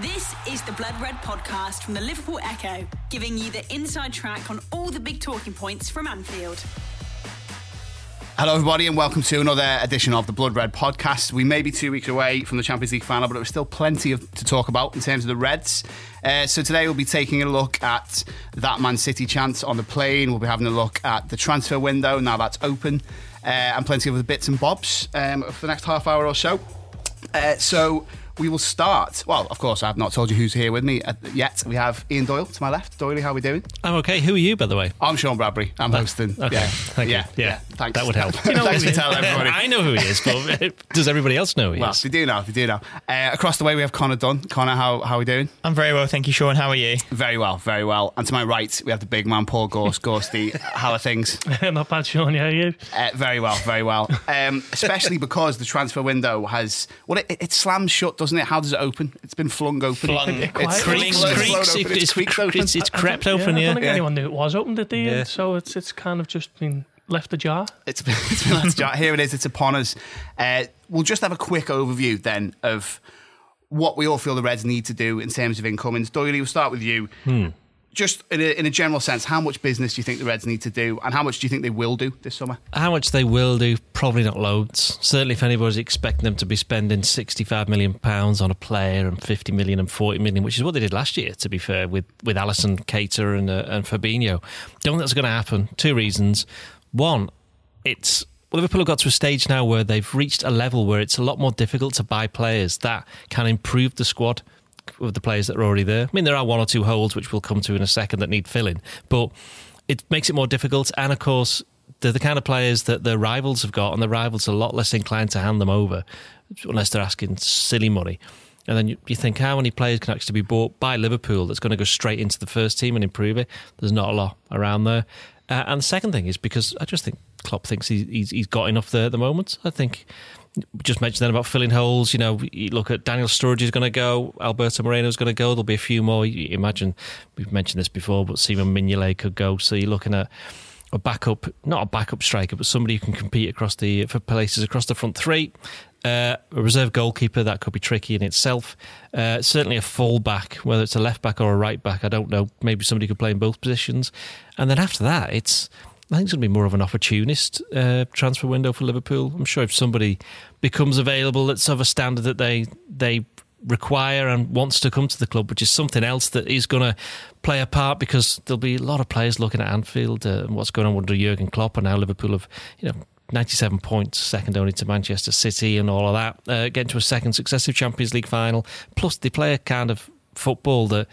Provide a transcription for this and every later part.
This is the Blood Red podcast from the Liverpool Echo, giving you the inside track on all the big talking points from Anfield. Hello, everybody, and welcome to another edition of the Blood Red podcast. We may be two weeks away from the Champions League final, but there's still plenty of, to talk about in terms of the Reds. Uh, so today we'll be taking a look at that Man City chance on the plane. We'll be having a look at the transfer window now that's open, uh, and plenty of other bits and bobs um, for the next half hour or so. Uh, so we will start. Well, of course, I've not told you who's here with me uh, yet. We have Ian Doyle to my left. Doyle, how are we doing? I'm okay. Who are you, by the way? I'm Sean Bradbury. I'm ah, hosting. Okay. Yeah. Thank yeah. you. Yeah. Thanks. That would help. You know Thanks for telling everybody. I know who he is, but does everybody else know who he Well, is? they do now. They do now. Uh, across the way, we have Connor Dunn. Connor, how, how are we doing? I'm very well, thank you, Sean. How are you? Very well, very well. And to my right, we have the big man, Paul Gorst. Gorsty, how are things? Not bad, Sean. How are you? Uh, very well, very well. Um, especially because the transfer window has well, it, it slams shut, doesn't it? How does it open? It's been flung open. Flung. It's Creaks, creaks, It's it- it's, creaked open. it's, it's I crept don't- open, I don't think Yeah. anyone knew it was opened at the Yeah. end, so it's it's kind of just been left ajar. It's been, it's been left ajar. Here it is. It's upon us. Uh, we'll just have a quick overview then of what we all feel the Reds need to do in terms of incomings. Doyle, we'll start with you. Just in a, in a general sense, how much business do you think the Reds need to do, and how much do you think they will do this summer? How much they will do, probably not loads. Certainly, if anybody's expecting them to be spending £65 million pounds on a player and £50 million and £40 million, which is what they did last year, to be fair, with, with Alisson, Keita, and, uh, and Fabinho. Don't think that's going to happen. Two reasons. One, it's Liverpool have got to a stage now where they've reached a level where it's a lot more difficult to buy players that can improve the squad with the players that are already there. I mean, there are one or two holes which we'll come to in a second that need filling, but it makes it more difficult. And of course, they're the kind of players that their rivals have got, and the rivals are a lot less inclined to hand them over unless they're asking silly money. And then you, you think how many players can actually be bought by Liverpool that's going to go straight into the first team and improve it? There's not a lot around there. Uh, and the second thing is because I just think Klopp thinks he's, he's, he's got enough there at the moment. I think just mentioned then about filling holes. You know, you look at Daniel Sturridge is going to go, Alberto Moreno is going to go. There'll be a few more. You imagine we've mentioned this before, but Simon Mignolet could go. So you're looking at a backup, not a backup striker, but somebody who can compete across the for places across the front three. Uh, a reserve goalkeeper that could be tricky in itself. Uh, certainly a full back, whether it's a left back or a right back, I don't know. Maybe somebody could play in both positions. And then after that, it's I think it's going to be more of an opportunist uh, transfer window for Liverpool. I'm sure if somebody becomes available that's of a standard that they they require and wants to come to the club, which is something else that is going to play a part because there'll be a lot of players looking at Anfield uh, and what's going on under Jurgen Klopp and now Liverpool have you know 97 points, second only to Manchester City and all of that, uh, getting to a second successive Champions League final. Plus, they play a kind of football that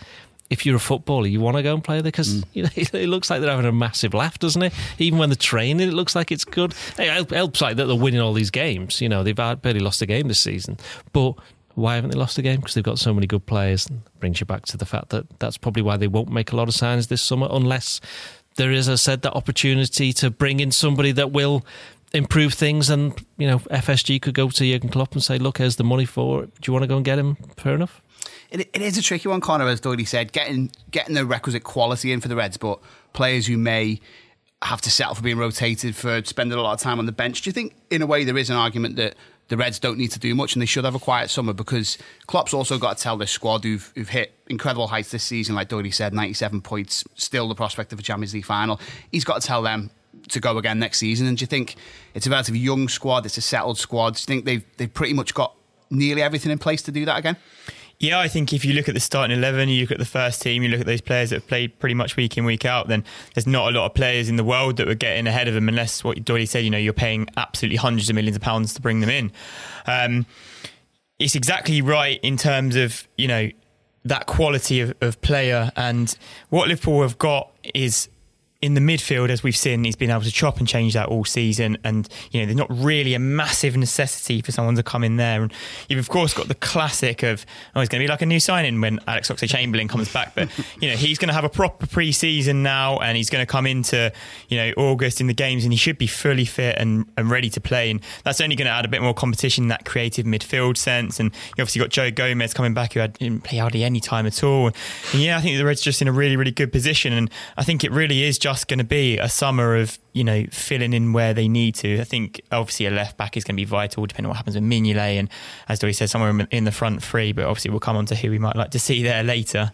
if you're a footballer, you want to go and play there because you know, it looks like they're having a massive laugh, doesn't it? Even when they're training, it looks like it's good. It helps like that they're winning all these games. You know, they've barely lost a game this season, but. Why haven't they lost a game? Because they've got so many good players. And brings you back to the fact that that's probably why they won't make a lot of signs this summer, unless there is, as I said, that opportunity to bring in somebody that will improve things. And you know, FSG could go to Jurgen Klopp and say, "Look, here's the money for it. Do you want to go and get him? Fair enough." It, it is a tricky one, Connor, as Doyle said, getting getting the requisite quality in for the Reds, but players who may have to settle for being rotated for spending a lot of time on the bench. Do you think, in a way, there is an argument that the Reds don't need to do much and they should have a quiet summer because Klopp's also got to tell this squad who've, who've hit incredible heights this season, like Doyle said, 97 points, still the prospect of a Champions League final. He's got to tell them to go again next season. And do you think it's a relatively young squad, it's a settled squad? Do you think they've, they've pretty much got nearly everything in place to do that again? Yeah, I think if you look at the starting 11, you look at the first team, you look at those players that have played pretty much week in, week out, then there's not a lot of players in the world that would get in ahead of them unless what Doyle said, you know, you're paying absolutely hundreds of millions of pounds to bring them in. Um, it's exactly right in terms of, you know, that quality of, of player. And what Liverpool have got is in the midfield, as we've seen, he's been able to chop and change that all season. And, you know, there's not really a massive necessity for someone to come in there. And you've, of course, got the classic of, oh, he's going to be like a new signing when Alex Oxlade Chamberlain comes back. But, you know, he's going to have a proper pre season now and he's going to come into, you know, August in the games and he should be fully fit and, and ready to play. And that's only going to add a bit more competition in that creative midfield sense. And you obviously got Joe Gomez coming back who had, didn't play hardly any time at all. And yeah, I think the Reds just in a really, really good position. And I think it really is just going to be a summer of you know filling in where they need to. I think obviously a left back is going to be vital, depending on what happens with Mignolet and as Dory said, somewhere in- in the front three. But obviously we'll come on to who we might like to see there later.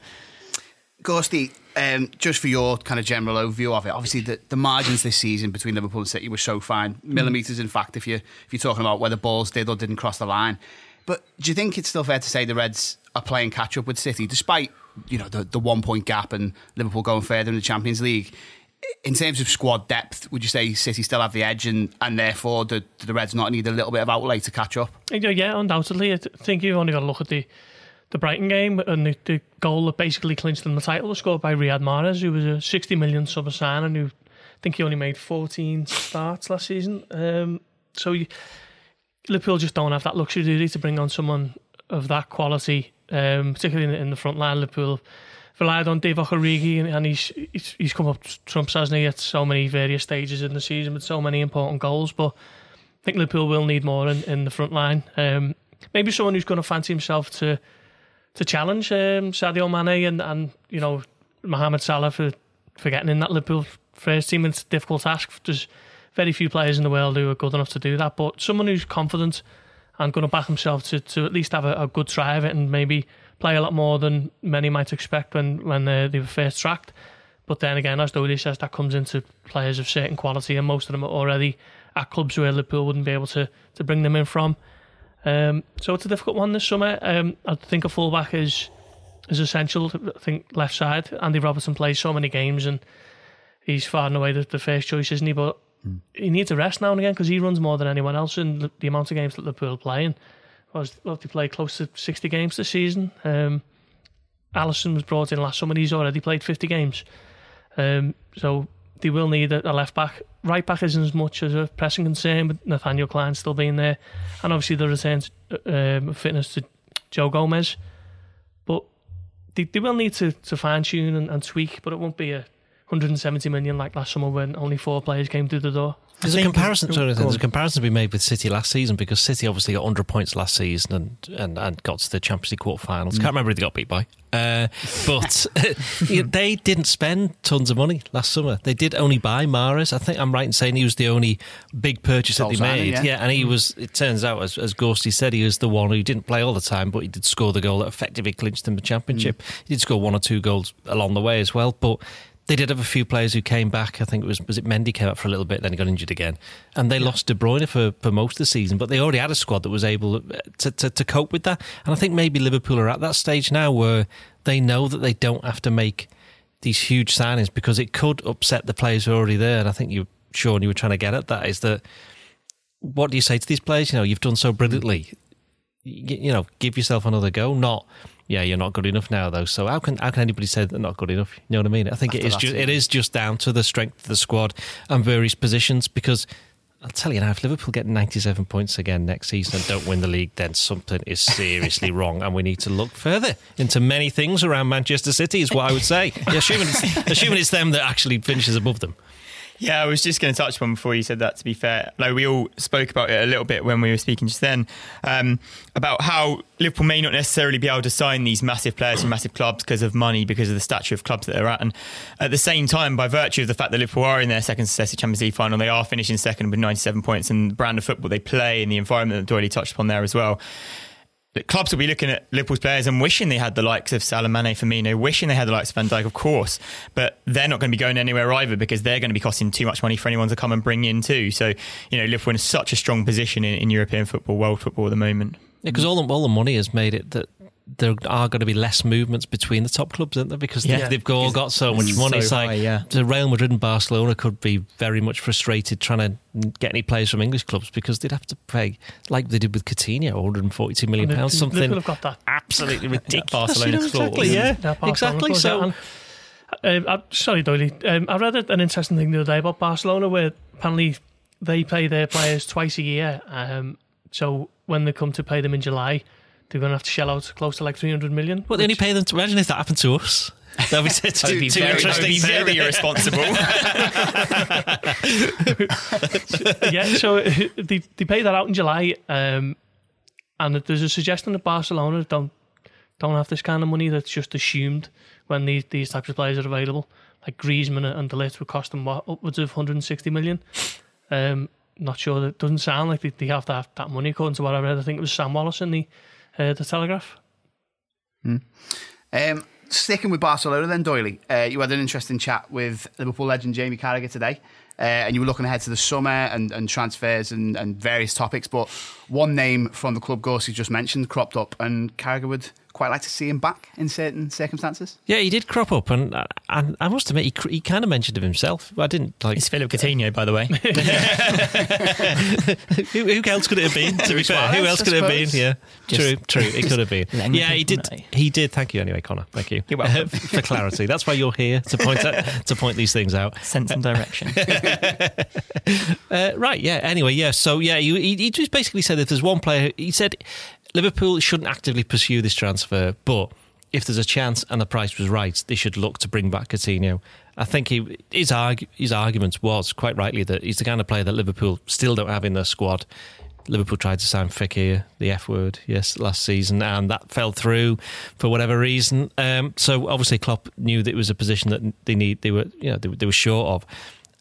Gorsty, um, just for your kind of general overview of it, obviously the, the margins this season between Liverpool and City were so fine, millimeters in fact, if you if you're talking about whether balls did or didn't cross the line. But do you think it's still fair to say the Reds are playing catch up with City, despite you know the, the one point gap and Liverpool going further in the Champions League? In terms of squad depth, would you say City still have the edge, and, and therefore do the Reds not need a little bit of outlay to catch up? Yeah, undoubtedly. I think you've only got to look at the the Brighton game and the, the goal that basically clinched them the title was scored by Riyad Mahrez, who was a 60 million summer and who I think he only made 14 starts last season. Um, so you, Liverpool just don't have that luxury to bring on someone of that quality, um, particularly in, in the front line. Liverpool relied on Divock Origi and, and he's, he's he's come up trumps hasn't he at so many various stages in the season with so many important goals, but I think Liverpool will need more in, in the front line. Um, maybe someone who's going to fancy himself to to challenge um, Sadio Mane and, and you know Mohamed Salah for, for getting in that Liverpool first team. It's a difficult task. There's very few players in the world who are good enough to do that, but someone who's confident and going to back himself to, to at least have a, a good try of it and maybe play a lot more than many might expect when when uh, they were first tracked. But then again, as Doyley says, that comes into players of certain quality, and most of them are already at clubs where Liverpool wouldn't be able to, to bring them in from. Um, so it's a difficult one this summer. Um, I think a fullback is is essential. I think left side. Andy Robertson plays so many games and he's far and away the, the first choice, isn't he? But he needs a rest now and again because he runs more than anyone else in the, the amount of games that Liverpool are playing. Was well, they play close to sixty games this season. Um, Alisson was brought in last summer. He's already played fifty games. Um, so they will need a, a left back. Right back isn't as much as a pressing concern, with Nathaniel Clyne still being there, and obviously the return to, um, fitness to Joe Gomez. But they, they will need to, to fine tune and, and tweak, but it won't be a 170 million like last summer when only four players came through the door. There's a comparison. Go- Sorry, go there's a comparison to be made with City last season because City obviously got 100 points last season and and, and got to the Champions League quarterfinals. Can't remember who they got beat by, uh, but they didn't spend tons of money last summer. They did only buy Mahrez. I think I'm right in saying he was the only big purchase that they made. yeah. and he was. It turns out, as, as Gorsty said, he was the one who didn't play all the time, but he did score the goal that effectively clinched them the championship. He did score one or two goals along the way as well, but they did have a few players who came back. I think it was was it Mendy came up for a little bit, then he got injured again, and they lost De Bruyne for, for most of the season. But they already had a squad that was able uh, to, to to cope with that. And I think maybe Liverpool are at that stage now where they know that they don't have to make these huge signings because it could upset the players who are already there. And I think you, Sean, you were trying to get at that is that what do you say to these players? You know, you've done so brilliantly. You, you know, give yourself another go. Not, yeah, you're not good enough now, though. So how can how can anybody say they're not good enough? You know what I mean? I think it After is that just it is just down to the strength of the squad and various positions. Because I'll tell you now, if Liverpool get 97 points again next season and don't win the league, then something is seriously wrong, and we need to look further into many things around Manchester City. Is what I would say. Yeah, assuming it's, assuming it's them that actually finishes above them. Yeah, I was just going to touch upon before you said that. To be fair, like we all spoke about it a little bit when we were speaking just then um, about how Liverpool may not necessarily be able to sign these massive players from massive clubs because of money, because of the stature of clubs that they're at, and at the same time, by virtue of the fact that Liverpool are in their second successive Champions League final, they are finishing second with 97 points, and the brand of football they play and the environment that Doyle touched upon there as well clubs will be looking at Liverpool's players and wishing they had the likes of Salah, Firmino, wishing they had the likes of Van Dijk, of course, but they're not going to be going anywhere either because they're going to be costing too much money for anyone to come and bring in too. So, you know, Liverpool in such a strong position in, in European football, world football at the moment. Yeah, because all the, all the money has made it that there are going to be less movements between the top clubs, aren't there? Because Yeah. they've all got so much money. so it's like high, yeah. the Real Madrid and Barcelona could be very much frustrated trying to get any players from English clubs because they'd have to pay, like they did with Coutinho, 142 million And pounds, Liverpool something have got that. absolutely ridiculous. Barcelona You know, clause. exactly, yeah, Yeah, exactly. So. uh, uh, sorry, Doyle. Um, I read an interesting thing the other day about Barcelona where apparently they pay their players twice a year. Um, so when they come to pay them in July, they're going to have to shell out close to like 300 million. Well, they only pay them. To, imagine if that happened to us. That'd be too, That'd be too very, interesting. be very irresponsible. yeah, so they, they pay that out in July. Um, and there's a suggestion that Barcelona don't don't have this kind of money. That's just assumed when these these types of players are available. Like Griezmann and De Ligt would cost them what, upwards of 160 million. Um, not sure. That doesn't sound like they, they have that that money according to what I read. I think it was Sam Wallace in the uh, the Telegraph. Um, sticking with Barcelona, then Doyley, uh, you had an interesting chat with Liverpool legend Jamie Carragher today, uh, and you were looking ahead to the summer and, and transfers and, and various topics. But one name from the club Gorsey just mentioned cropped up, and Carragher would quite like to see him back in certain circumstances. Yeah, he did crop up, and I, I, I must admit, he, he kind of mentioned it himself. I didn't like. It's Philip Coutinho, by the way. who, who else could it have been? To be fair, who else could it have been? Yeah, true, Just- true. It could have been. Yeah, he did. know. He did. Thank you, anyway, Connor. Thank you. You're welcome. for clarity. That's why you're here to point out, to point these things out. Sense and direction. Uh, right. Yeah. Anyway. Yeah. So yeah, he, he, he just basically said if there's one player, he said Liverpool shouldn't actively pursue this transfer, but if there's a chance and the price was right, they should look to bring back Coutinho. I think he his arg, his argument was quite rightly that he's the kind of player that Liverpool still don't have in their squad. Liverpool tried to sign Fekir, the F word, yes, last season, and that fell through for whatever reason. Um, so obviously, Klopp knew that it was a position that they need, they were, you know, they, they were short of,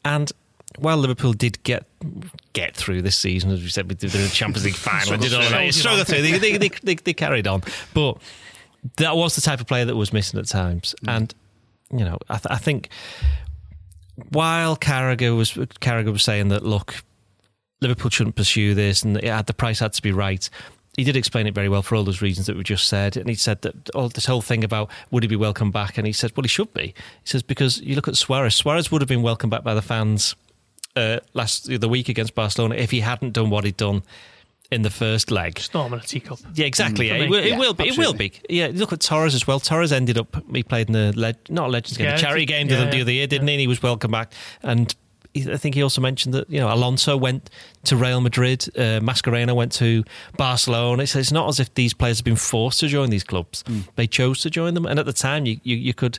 and while Liverpool did get get through this season, as we said, we did the Champions League final, did all that, struggle through, they, they, they, they, carried on, but that was the type of player that was missing at times, and you know, I, th- I think while Carragher was Carragher was saying that look, Liverpool shouldn't pursue this, and it had, the price had to be right. He did explain it very well for all those reasons that we just said, and he said that all this whole thing about would he be welcome back, and he said, well, he should be. He says because you look at Suarez, Suarez would have been welcomed back by the fans uh, last the week against Barcelona if he hadn't done what he'd done in the first leg. Storm in a teacup. Yeah, exactly. Mm, Yeah, it, me. will, it Yeah, will be. It will be. Yeah, look at Torres as well. Torres ended up. He played in the leg, not a Legends game, Yeah, a charity it's- game the, yeah, the other year, didn't he? And he was welcome back. And I think he also mentioned that you know Alonso went to Real Madrid, uh, Mascherano went to Barcelona. So it's not as if these players have been forced to join these clubs; they chose to join them. And at the time, you you, you could.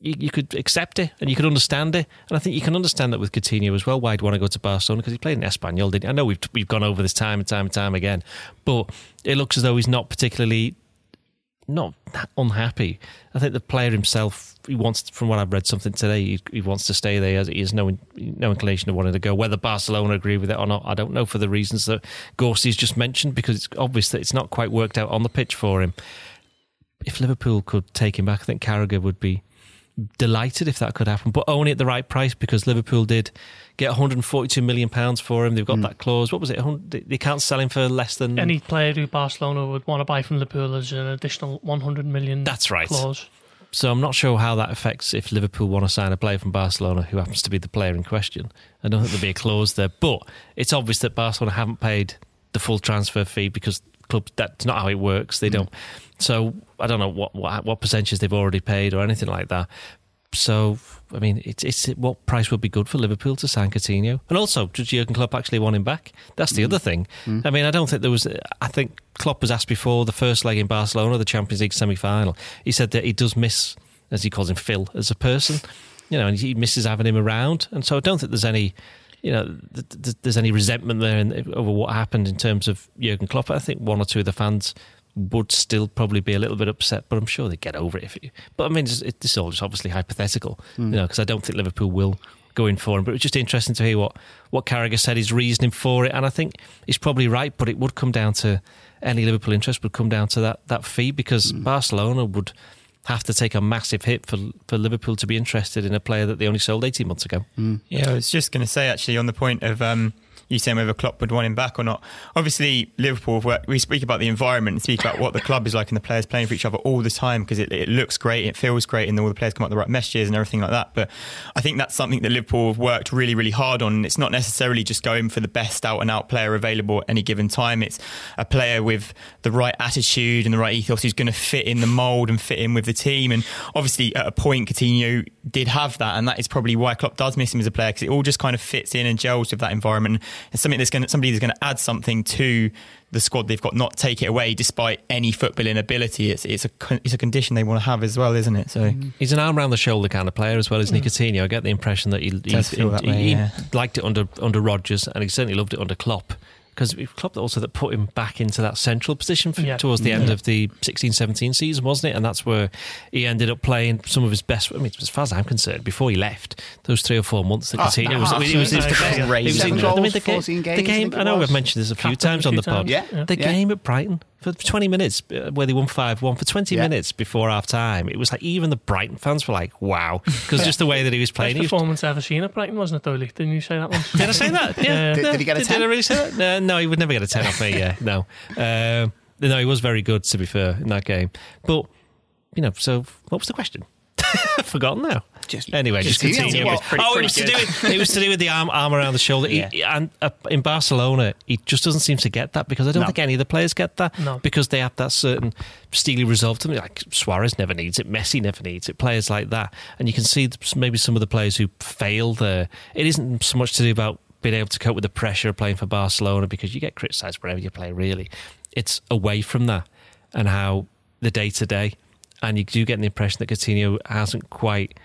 You, you could accept it and you could understand it, and I think you can understand that with Coutinho as well. Why would want to go to Barcelona because he played in Espanyol? Didn't he? I know we've we've gone over this time and time and time again, but it looks as though he's not particularly not unhappy. I think the player himself, he wants, from what I've read something today, he, he wants to stay there. As he has no no inclination of wanting to go. Whether Barcelona agree with it or not, I don't know for the reasons that Gorsey's just mentioned, because it's obvious that it's not quite worked out on the pitch for him. If Liverpool could take him back, I think Carragher would be delighted if that could happen, but only at the right price because Liverpool did get 142 million pounds for him. They've got hmm. that clause. What was it? 100 They they can't sell him for less than Any player who Barcelona would want to buy from Liverpool is an additional 100 million. That's right. Clause. So I'm not sure how that affects if Liverpool want to sign a player from Barcelona who happens to be the player in question. I don't think there'll be a clause there, but it's obvious that Barcelona haven't paid the full transfer fee because clubs that's not how it works. They mm. don't. So I don't know what what, what percentages they've already paid or anything like that. So I mean, it's it's what price would be good for Liverpool to sign Coutinho, and also does Jurgen Klopp actually want him back? That's the mm. other thing. Mm. I mean, I don't think there was. I think Klopp was asked before the first leg in Barcelona, the Champions League semi final. He said that he does miss, as he calls him, Phil as a person. You know, and he misses having him around, and so I don't think there's any. You know, th- th- there's any resentment there in, over what happened in terms of Jurgen Klopp. I think one or two of the fans would still probably be a little bit upset, but I'm sure they get over it. If you, but I mean, it's, it's all just obviously hypothetical, hmm. you know, because I don't think Liverpool will go in for him. But it was just interesting to hear what what Carragher said his reasoning for it, and I think he's probably right. But it would come down to any Liverpool interest would come down to that that fee because hmm. Barcelona would have to take a massive hit for for Liverpool to be interested in a player that they only sold 18 months ago. Yeah, I was just going to say actually on the point of um, you saying whether Klopp would want him back or not. Obviously, Liverpool we speak about the environment and speak about what the club is like and the players playing for each other all the time because it, it looks great, it feels great, and all the players come up with the right messages and everything like that. But I think that's something that Liverpool have worked really, really hard on. It's not necessarily just going for the best out and out player available at any given time. It's a player with the right attitude and the right ethos who's going to fit in the mould and fit in with the team. And obviously, at a point, Coutinho did have that, and that is probably why Klopp does miss him as a player because it all just kind of fits in and gels with that environment. It's something that's going to, somebody that's going to add something to the squad they've got, not take it away despite any footballing ability. It's it's a it's a condition they want to have as well, isn't it? So mm-hmm. He's an arm around the shoulder kind of player as well as Nicotino. I get the impression that he, he, he- way, he yeah. liked it under under Rodgers and he certainly loved it under Klopp because Klopp also that put him back into that central position for, Yeah. towards the end of the 16-17 season, wasn't it? And that's where he ended up playing some of his best. I mean, as far as I'm concerned, before he left, those three or four months that Oh, Coutinho was, no, it was, it was the best. It was Seven in- goals, I mean, the game, 14 the games, I I know was. we've mentioned this a few Captain times a on few the pod. times. Yeah. The Yeah. game at Brighton for 20 minutes, uh, where they won 5 1 for 20 Yeah. minutes before half time. It was like even the Brighton fans were like, wow. Because just the way that he was Best playing. He was, performance ever seen at Brighton, wasn't it, Doyle? Didn't you say that one? did I say that? Yeah. Did- did he get a 10? Did, 10? I really say that? No, no, he would never get a 10 off me, yeah. No. Um, no, he was very good, to be fair, in that game. But, you know, so what was the question? I've forgotten now. Just- anyway, just, just continue. Coutinho pretty- oh, it pretty was, to do with, it was to do with the arm, arm around the shoulder. He- and uh, in Barcelona, he just doesn't seem to get that because I don't No. think any of the players get that No. because they have that certain steely resolve to them. Like Suarez never needs it, Messi never needs it, players like that. And you can see maybe some of the players who fail there. It isn't so much to do about being able to cope with the pressure of playing for Barcelona because you get criticised wherever you play, really. It's away from that and how the day to day. And you do get the impression that Coutinho hasn't quite.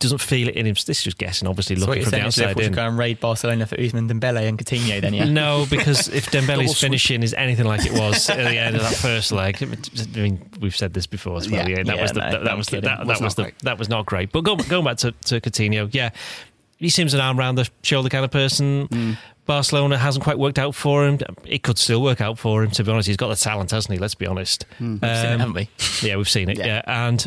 Doesn't feel it in him. This is just guessing, obviously, So looking from the outside Liverpool in. go and raid Barcelona for Usman Dembele and Coutinho then, yeah? No, because if Dembele's finishing is anything like it was at the end of that first leg, I mean, we've said this before as well. Yeah. Yeah, that Yeah, was the, no, that, that was the, that, Was that was not the, great. that was not great. But go, going back to, to Coutinho, yeah, he seems an arm round the shoulder kind of person. Mm. Barcelona hasn't quite worked out for him. It could still work out for him. To be honest, he's got the talent, hasn't he? Let's be honest. Mm. We've seen it, Um, haven't we? yeah, we've seen it. Yeah. Yeah, and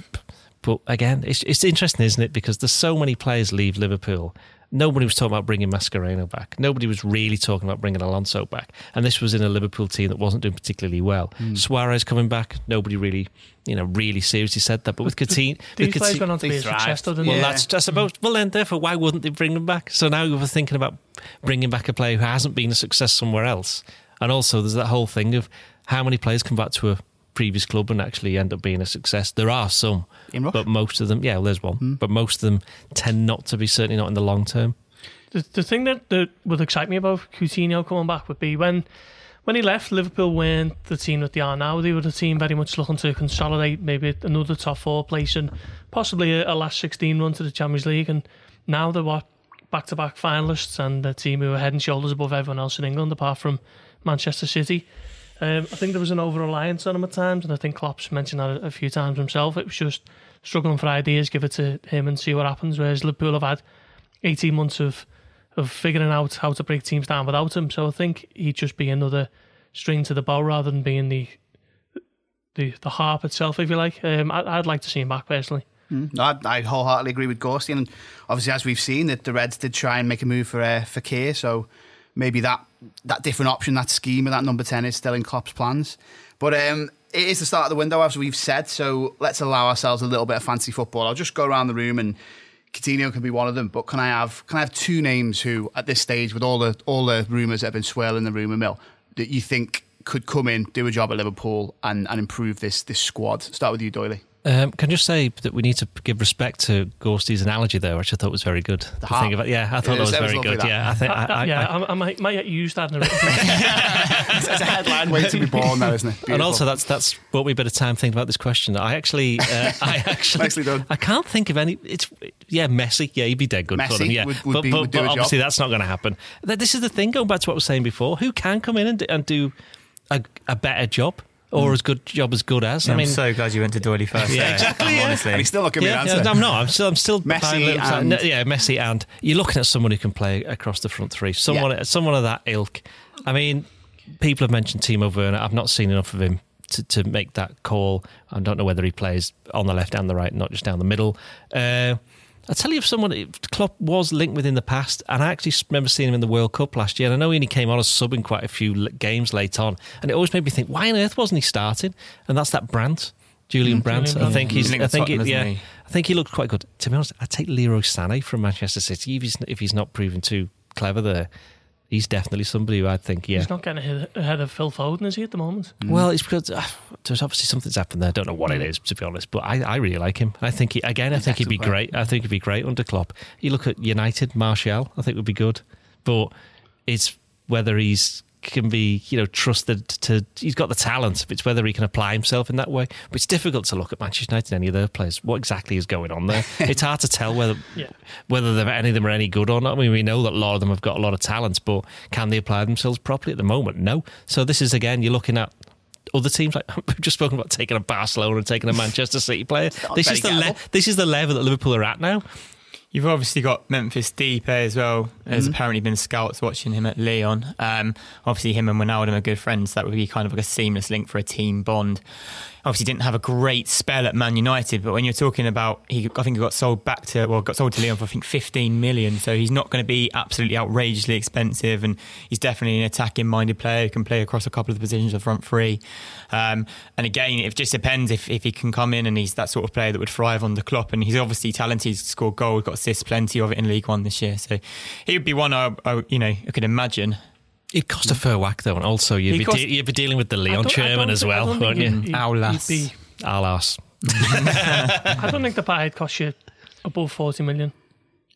but again, it's it's interesting, isn't it? Because there's so many players leave Liverpool. Nobody was talking about bringing Mascherano back. Nobody was really talking about bringing Alonso back. And this was in a Liverpool team that wasn't doing particularly well. Hmm. Suarez coming back. Nobody really, you know, really seriously said that. But with Coutinho, These with players Coutinho- went on to they be a thrived. success, though, didn't well, they? Yeah. that's I suppose. Well, then, therefore, why wouldn't they bring him back? So now we're thinking about bringing back a player who hasn't been a success somewhere else, and also there's that whole thing of how many players come back to a previous club and actually end up being a success. There are some, Ian Rush? but most of them, yeah, well, there's one, Hmm. but most of them tend not to be. Certainly not in the long term. The, the thing that, that would excite me about Coutinho coming back would be when when he left, Liverpool weren't the team that they are now. They were the team very much looking to consolidate maybe another top four place and possibly a, a last 16 run to the Champions League. And now they're what back to back finalists and a team who are head and shoulders above everyone else in England, apart from Manchester City. Um, I think there was an over reliance on him at times, and I think Klopp's mentioned that a, a few times himself. It was just struggling for ideas, give it to him and see what happens. Whereas Liverpool have had 18 months of of figuring out how to break teams down without him. So I think he'd just be another string to the bow rather than being the the, the harp itself, if you like. Um, I, I'd like to see him back personally. No, I, I wholeheartedly agree with Gorstian. And obviously, as we've seen, that the Reds did try and make a move for uh, for Keir, so maybe that that different option, that scheme of that number ten is still in Klopp's plans. But um, it is the start of the window, as we've said. So let's allow ourselves a little bit of fancy football. I'll just go around the room and. Coutinho can be one of them, but can I have can I have two names who, at this stage, with all the all the rumours that have been swirling the rumour mill, that you think could come in, do a job at Liverpool, and, and improve this this squad? Start with you, Doyley. Um, can I just say that we need to give respect to Gorsty's analogy there, which I thought was very good. The harp. thing about, yeah, I thought It that was- was very good. that. Yeah, I think. I, I, yeah, I- I, I, might, might use that in a written It's a headline way to be born, now, isn't it? and also that's that's brought me a bit of time thinking about this question. I actually, uh, I actually, Nicely done. I can't think of any. It's yeah, Messi. Yeah, he'd be dead good for Messi them. Yeah, would- would but, be- but, would do but a job. obviously that's not going to happen. This is the thing. Going back to what I was saying before, who can come in and do, and do a, a better job or as good job as good as? I I'm mean, so glad you went to Doyley first. Yeah, there, exactly, yeah. Honestly, and he's still not giving yeah, me an answer. yeah, I'm not. I'm still, I'm still Messi and- No, yeah, Messi, and you're looking at someone who can play across the front three. Someone, someone of that ilk. I mean, people have mentioned Timo Werner. I've not seen enough of him to, to make that call. I don't know whether he plays on the left and the right, not just down the middle. Uh, I tell you, if someone Klopp was linked with in the past, and I actually remember seeing him in the World Cup last year. And I know he only came on as sub in quite a few games late on, and it always made me think, why on earth wasn't he starting? And that's that Brandt, Julian Brandt. Julian I Brandt. think he's. I think it, yeah. he? I think he looked quite good. To be honest, I'd take Leroy Sané from Manchester City if he's if he's not proven too clever there. He's definitely somebody who I'd think, yeah. He's not getting ahead, ahead of Phil Foden, is he, at the moment? Well, it's because uh, there's obviously something's happened there. I don't know what it is, to be honest. But I, I really like him. I think he, again, I think he'd be player. great. I think he'd be great under Klopp. You look at United, Martial, I think would be good. But it's whether he's can be, you know, trusted to. He's got the talent. It's whether he can apply himself in that way. But it's difficult to look at Manchester United and any of their players. What exactly is going on there? it's hard to tell whether Yeah. whether any of them are any good or not. I mean, we know that a lot of them have got a lot of talent, but can they apply themselves properly at the moment? No. So this is again, you're looking at. Other teams like we've just spoken about taking a Barcelona and taking a Manchester City player. This is the le- this is the level that Liverpool are at now. You've obviously got Memphis Depay as well. There's apparently been scouts watching him at Lyon. Um, obviously, him and Wijnaldum are good friends. That would be kind of like a seamless link for a team bond. Obviously, didn't have a great spell at Man United, but when you're talking about, he I think he got sold back to well, got sold to Lyon for I think 15 million. So he's not going to be absolutely outrageously expensive, and he's definitely an attacking-minded player who can play across a couple of the positions of front three. Um, and again, it just depends if, if he can come in and he's that sort of player that would thrive on the Klopp. And he's obviously talented. He's scored goals, got assists, plenty of it in League One this year. So he would be one I, I you know I could imagine. It cost a fair whack though, and also you'd be, cost- de- you'd be dealing with the I Lyon don't- chairman as well, don't you? he'd- he'd- Alas. be- Alas. I don't think the buy would cost you above 40 million.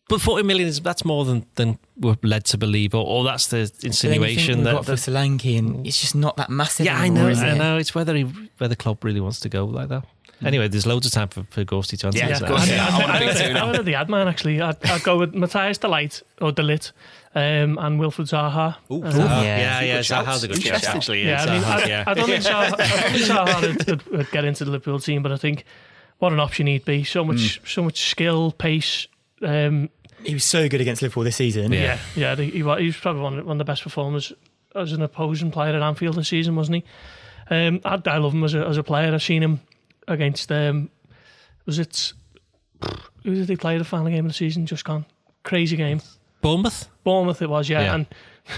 But 40 million is that's more than, than we're led to believe, or, or that's the insinuation that that. got for that Solanke, and it's just not that massive. yeah, I know, is I it? know. It's whether he, whether Klopp really wants to go like that. Anyway, there's loads of time for, for Gorsty to answer Yeah, this. of course, yeah. I want a I big would- two I would have the ad man actually. I'd, I'd go with Matthias Delight or Delit um, and Wilfred Zaha. Ooh, Uh, yeah, Yeah. yeah, Good. Zaha's a good shout, actually. Yeah, Yeah, I mean, Zaha, I, yeah. I don't think Zaha, I think Zaha would, would, would get into the Liverpool team, but I think what an option he'd be. So much, Hmm. so much skill, pace. Um, He was so good against Liverpool this season. yeah, yeah. he, he wa- he was probably one of, one of the best performers as an opposing player at Anfield this season, wasn't he? Um, I, I love him as a as a player. I've seen him against. Um, was it? Who did they play the final game of the season? Just gone. Crazy game. Bournemouth? Bournemouth it was, yeah. Yeah.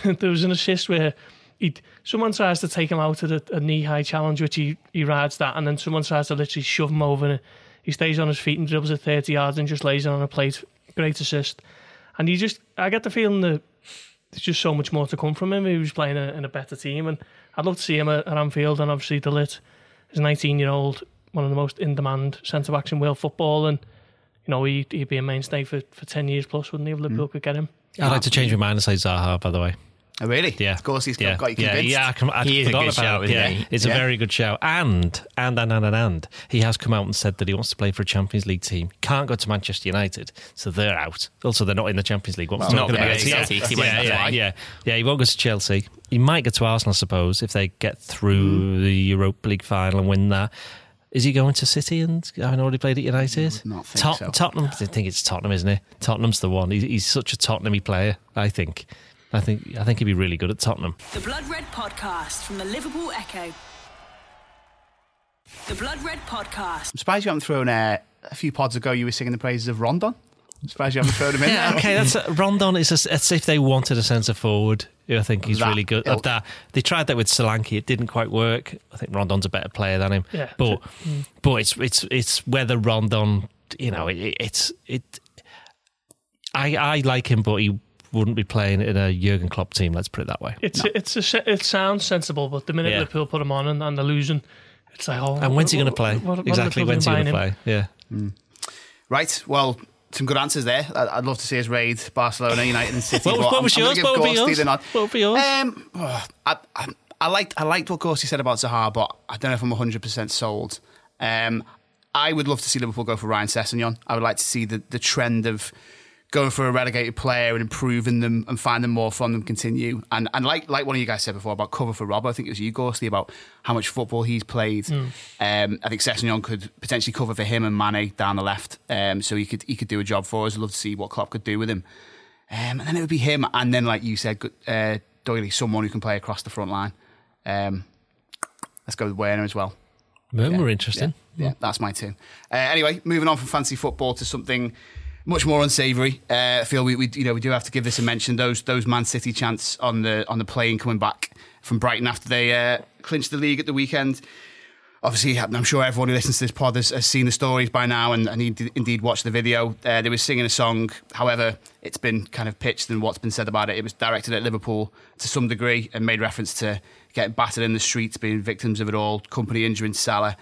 And there was an assist where he someone tries to take him out at a, a knee high challenge, which he, he rides that, and then someone tries to literally shove him over and he stays on his feet and dribbles it 30 yards and just lays it on a plate. Great assist. And you just, I get the feeling that there's just so much more to come from him. He was playing a, in a better team, and I'd love to see him at, at Anfield. And obviously, the lit, a 19 year old, one of the most in demand centre backs in world football, and you know, he'd, he'd be a mainstay for, for 10 years plus, wouldn't he, if Liverpool mm. could get him? I'd like to change my mind and say Zaha, by the way. Oh, really? Yeah. Of course, he's yeah. got you yeah, convinced. yeah, I can, I'd He is a good shout, it. isn't Yeah, he? it's Yeah. a very good shout. And, and, and, and, and, and, he has come out and said that he wants to play for a Champions League team. Can't go to Manchester United, so they're out. Also, they're not in the Champions League. What was Well, talking not about? really, yeah, exactly, 'cause he yeah, went yeah, back. yeah, yeah. He won't go to Chelsea. He might go to Arsenal, I suppose, if they get through mm. the Europa League final and win that. Is he going to City and having already played at United? Not think Tot- so. Tottenham. I think it's Tottenham, isn't he? Tottenham's the one. He's, he's such a Tottenhamy player. I think. I think. I think he'd be really good at Tottenham. The Blood Red Podcast from the Liverpool Echo. The Blood Red Podcast. I'm surprised you haven't thrown uh, a few pods ago. You were singing the praises of Rondon. I'm surprised you haven't thrown him in. Yeah, there. okay. That's uh, Rondon is as, as if they wanted a centre forward. who I think he's That really good ilk. at that. They tried that with Solanke. It didn't quite work. I think Rondon's a better player than him. Yeah. But but it's it's it's whether Rondon. You know, it, it's it. I I like him, but he wouldn't be playing in a Jurgen Klopp team. Let's put it that way. It's it's a, it sounds sensible, but the minute Yeah. Liverpool put him on and, and they're losing, it's like oh. And when's he going to play? what- what exactly. When's he going to play? him? Yeah. Right. Well, some good answers there. I'd love to see us raid Barcelona, United, and City. What was- but what was yours? What would yours? What would be yours? Um, oh, I, I, I liked I liked what Gorsty said about Zaha, but I don't know if I'm 100 percent sold. Um, I would love to see Liverpool go for Ryan Sessegnon. I would like to see the, the trend of going for a relegated player and improving them and finding more from them continue. And and like like one of you guys said before about cover for Rob, I think it was you, Gorsty, about how much football he's played. Um, I think Sessegnon could potentially cover for him and Mane down the left. Um, so he could he could do a job for us. I'd love to see what Klopp could do with him. Um, and then it would be him, and then like you said, uh, Doyley, someone who can play across the front line. Um, let's go with Werner as well. Well, Yeah. we're interesting. Yeah, that's my two. Uh, anyway, moving on from fancy football to something much more unsavoury. Uh, I feel we, we, you know, we do have to give this a mention. Those those Man City chants on the on the plane coming back from Brighton after they uh, clinched the league at the weekend. Obviously, I'm sure everyone who listens to this pod has, has seen the stories by now and, and indeed, watched the video. Uh, they were singing a song. However, it's been kind of pitched and what's been said about it. It was directed at Liverpool to some degree and made reference to getting battered in the streets, being victims of it all, Kompany injuring Salah.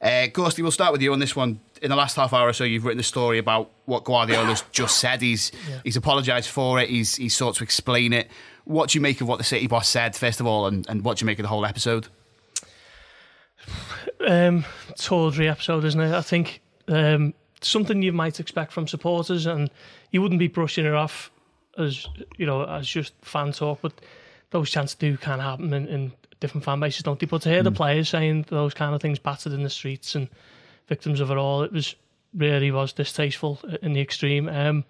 Uh, Gorsty, we'll start with you on this one. In the last half hour or so, you've written a story about what Guardiola's just said. He's yeah. he's apologised for it. He's he's sought to explain it. What do you make of what the City boss said, first of all, and, and what do you make of the whole episode? Um, tawdry episode, isn't it? I think um, something you might expect from supporters, and you wouldn't be brushing it off as you know as just fan talk, but those chances do kind of happen in, in different fan bases, don't they? But to hear mm. the players saying those kind of things battered in the streets and victims of it all, it was really was distasteful in the extreme. Um,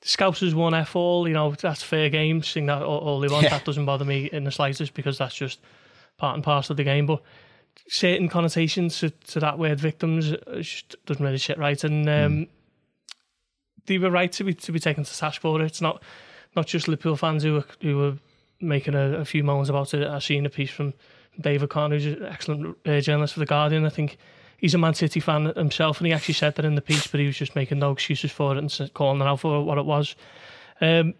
the Scousers won F all, you know, that's fair game, seeing that all, all they want. Yeah. That doesn't bother me in the slightest because that's just part and parcel of the game. But certain connotations to, to that word victims doesn't really sit right. And um, mm. they were right to be to be taken to task for it. It's not not just Liverpool fans who were who were making a, a few moans about it. I've seen a piece from David Conn, who's an excellent uh, journalist for the Guardian. I think he's a Man City fan himself, and he actually said that in the piece, but he was just making no excuses for it and calling it out for what it was. Um,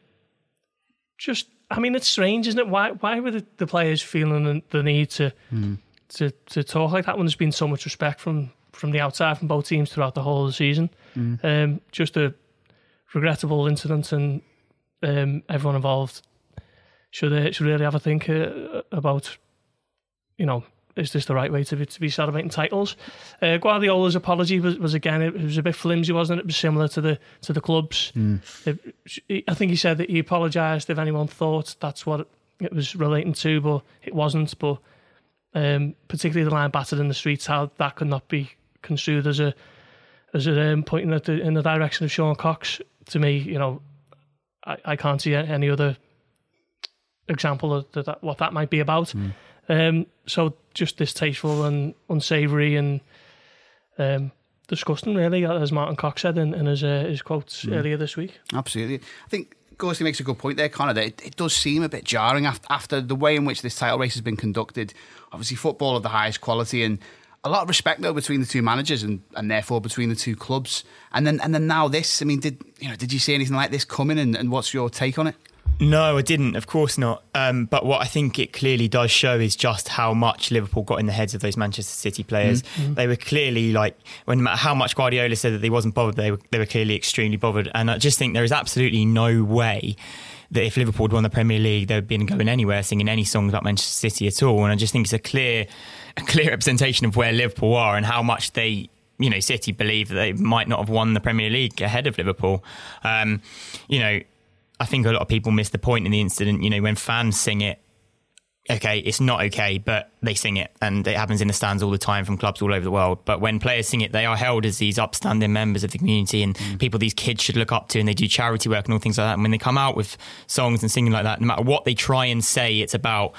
just, I mean, it's strange, isn't it? Why, why were the, the players feeling the, the need to, mm. to to talk like that when there's been so much respect from from the outside from both teams throughout the whole of the season? Mm. Um, just a regrettable incident, and um, everyone involved should uh, should really have a think uh, about, you know, is this the right way to be, to be celebrating titles? Uh, Guardiola's apology was, was again it was a bit flimsy, wasn't it? It was similar to the to the clubs. Mm. It, I think he said that he apologised if anyone thought that's what it was relating to, but it wasn't. But um, particularly the line battered in the streets, how that could not be construed as a as a um, pointing at the, in the direction of Sean Cox. To me, you know, I, I can't see any other example of that, what that might be about. Mm. Um, so just distasteful and unsavoury and um, disgusting, really, as Martin Cox said in, in his uh, his quotes mm. earlier this week. Absolutely, I think. Gorsty makes a good point there, Connor. That it, it does seem a bit jarring after, after the way in which this title race has been conducted. Obviously, football of the highest quality, and a lot of respect though between the two managers and, and therefore between the two clubs. And then and then now this. I mean, did you know? Did you see anything like this coming? And, and what's your take on it? No, I didn't. Of course not. Um, but what I think it clearly does show is just how much Liverpool got in the heads of those Manchester City players. Mm-hmm. They were clearly like, when how much Guardiola said that he wasn't bothered, they were they were clearly extremely bothered. And I just think there is absolutely no way that if Liverpool had won the Premier League, they would been going anywhere singing any songs about Manchester City at all. And I just think it's a clear, a clear representation of where Liverpool are and how much they you know, City believe that they might not have won the Premier League ahead of Liverpool. Um, you know, I think a lot of people miss the point in the incident. You know, when fans sing it, okay, it's not okay, but they sing it, and it happens in the stands all the time from clubs all over the world. But when players sing it, they are held as these upstanding members of the community and mm. people these kids should look up to, and they do charity work and all things like that. And when they come out with songs and singing like that, no matter what they try and say, it's about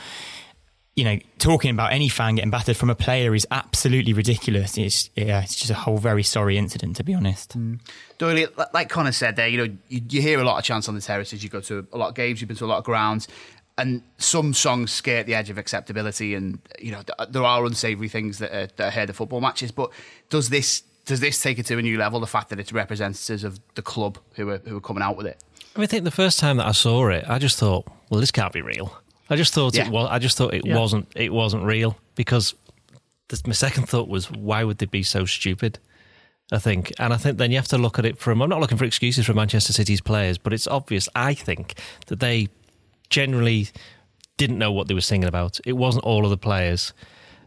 you know, talking about any fan getting battered from a player is absolutely ridiculous. It's yeah, it's just a whole very sorry incident, to be honest. Mm. Doyle, like Connor said there, you know, you, you, hear a lot of chants on the terraces. You go to a lot of games. You've been to a lot of grounds, and some songs skate the edge of acceptability. And you know, there are unsavoury things that are, that are heard at football matches. But does this does this take it to a new level? The fact that it's representatives of the club who are who are coming out with it. I, mean, I think the first time that I saw it, I just thought, well, this can't be real. I just thought yeah. it was. I just thought it yeah. wasn't. It wasn't real because this, my second thought was, why would they be so stupid? I think, and I think then you have to look at it from. I'm not looking for excuses for Manchester City's players, but it's obvious. I think that they generally didn't know what they were singing about. It wasn't all of the players.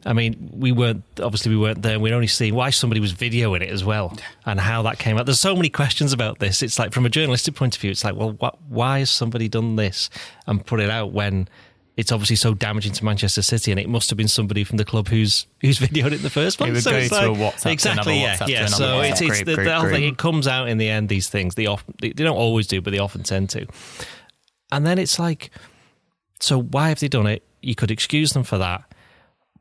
I mean, we weren't obviously we weren't there. We'd only seen why somebody was videoing it as well, and how that came out. There's so many questions about this. It's like from a journalistic point of view, it's like, well, what, why has somebody done this and put it out when it's obviously so damaging to Manchester City, and it must have been somebody from the club who's who's videoed it in the first place. It would so go to like, a WhatsApp, exactly, yeah, WhatsApp yeah. So it's, it's group, the, group, the whole thing. It comes out in the end. These things they often they, they don't always do, but they often tend to. And then it's like, so why have they done it? You could excuse them for that,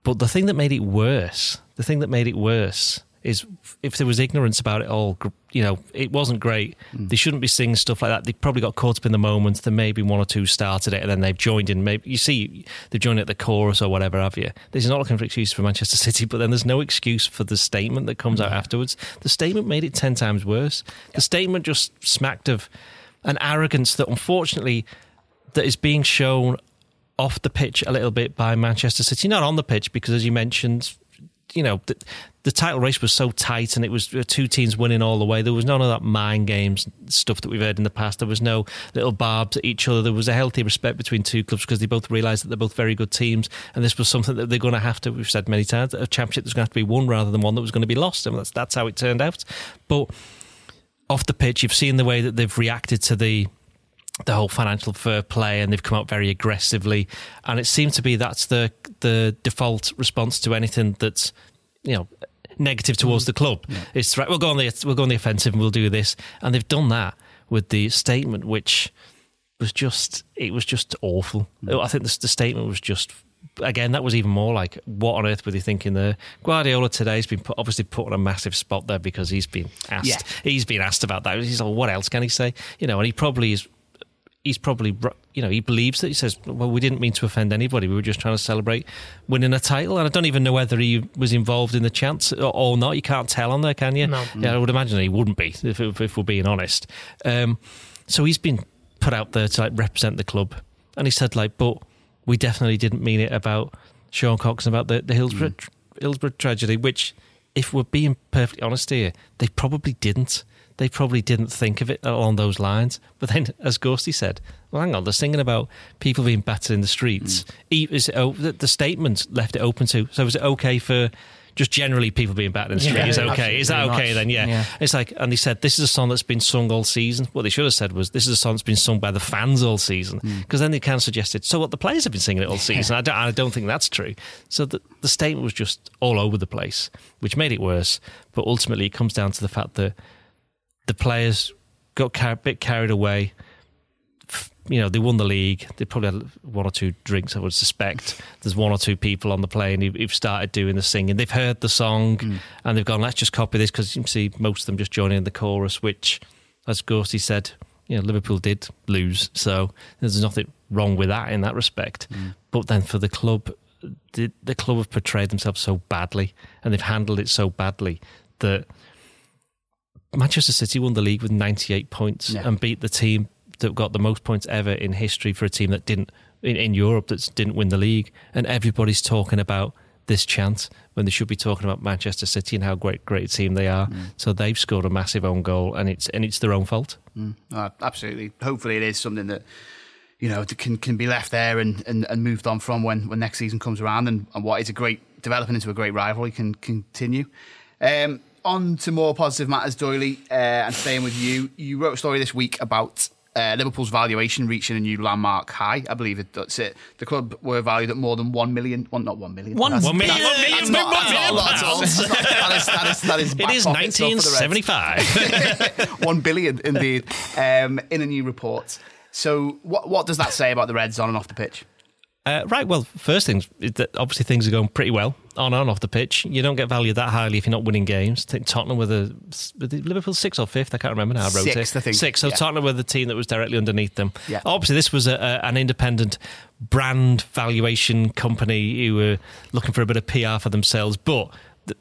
but the thing that made it worse, the thing that made it worse is if there was ignorance about it all, you know, it wasn't great. Mm. They shouldn't be singing stuff like that. They probably got caught up in the moment. Then maybe one or two started it, and then they've joined in. Maybe you see they've joined at the chorus or whatever have you. This is not looking for excuse for Manchester City, but then there's no excuse for the statement that comes out afterwards. The statement made it ten times worse. The statement just smacked of an arrogance that unfortunately that is being shown off the pitch a little bit by Manchester City, not on the pitch because as you mentioned you know, the, the, title race was so tight and it was uh, two teams winning all the way. There was none of that mind games stuff that we've heard in the past. There was no little barbs at each other. There was a healthy respect between two clubs because they both realised that they're both very good teams. And this was something that they're going to have to, we've said many times, a championship that's going to have to be won rather than one that was going to be lost. And that's, that's how it turned out. But off the pitch, you've seen the way that they've reacted to the the whole financial fair play and they've come out very aggressively and it seemed to be that's the the default response to anything that's you know negative towards the club yeah. it's right we'll go on the we'll go on the offensive and we'll do this and they've done that with the statement which was just it was just awful mm. i think the, the statement was just again, that was even more like, what on earth were they thinking there? Guardiola today has been put, obviously put on a massive spot there because he's been asked. Yeah. He's been asked about that. He's like, what else can he say? You know, and he probably is he's probably you know he believes that he says well we didn't mean to offend anybody. We were just trying to celebrate winning a title. And I don't even know whether he was involved in the chants or, not. You can't tell on there can you? No. yeah I would imagine he wouldn't be if, if we're being honest. Um, so he's been put out there to like represent the club. And he said like but we definitely didn't mean it about Sean Cox and about the, the Hillsborough, mm. Hillsborough tragedy which if we're being perfectly honest here they probably didn't they probably didn't think of it along those lines. But then, as Gorsty said, well, hang on, they're singing about people being battered in the streets. Mm. Is it, oh, the, the statement left it open to. So, is it okay for just generally people being battered in the street yeah, is okay. Is that okay much. then? Yeah. yeah. It's like, and they said this is a song that's been sung all season. What they should have said was this is a song that's been sung by the fans all season. Because mm. then they kind of suggested, so what the players have been singing it all season. I, don't, I don't think that's true. So the, the statement was just all over the place, which made it worse. But ultimately, it comes down to the fact that the players got car- a bit carried away. You know, they won the league. They probably had one or two drinks, I would suspect. There's one or two people on the plane who've started doing the singing. They've heard the song mm. and they've gone, let's just copy this because you can see most of them just joining in the chorus, which, as Gorsty said, you know, Liverpool did lose. So there's nothing wrong with that in that respect. Mm. But then for the club, the, the club have portrayed themselves so badly and they've handled it so badly that Manchester City won the league with 98 points yeah. and beat the team that got the most points ever in history for a team that didn't in, in Europe that didn't win the league. And everybody's talking about this chants when they should be talking about Manchester City and how great great team they are. Mm. So they've scored a massive own goal, and it's and it's their own fault. Mm. Uh, absolutely. Hopefully, it is something that you know can can be left there and, and, and moved on from when, when next season comes around, and, and what is a great developing into a great rivalry can continue. Um, on to more positive matters, Doyley, uh, and staying with you. You wrote a story this week about uh, Liverpool's valuation reaching a new landmark high. I believe it, that's it. The club were valued at more than one million. Well, not one million. One, that's, one million. That's, that's, not, that's not a lot at all. that is, that is, that is it is 1975. one billion, indeed, um, in a new report. So, what what does that say about the Reds on and off the pitch? Uh, right. Well, first things, obviously things are going pretty well on and off the pitch. You don't get valued that highly if you're not winning games. I think Tottenham were the, Liverpool sixth or fifth. I can't remember now. I wrote Sixth, it. I think. Sixth. So yeah. Tottenham were the team that was directly underneath them. Yeah. Obviously, this was a, a, an independent brand valuation company who were looking for a bit of PR for themselves, but.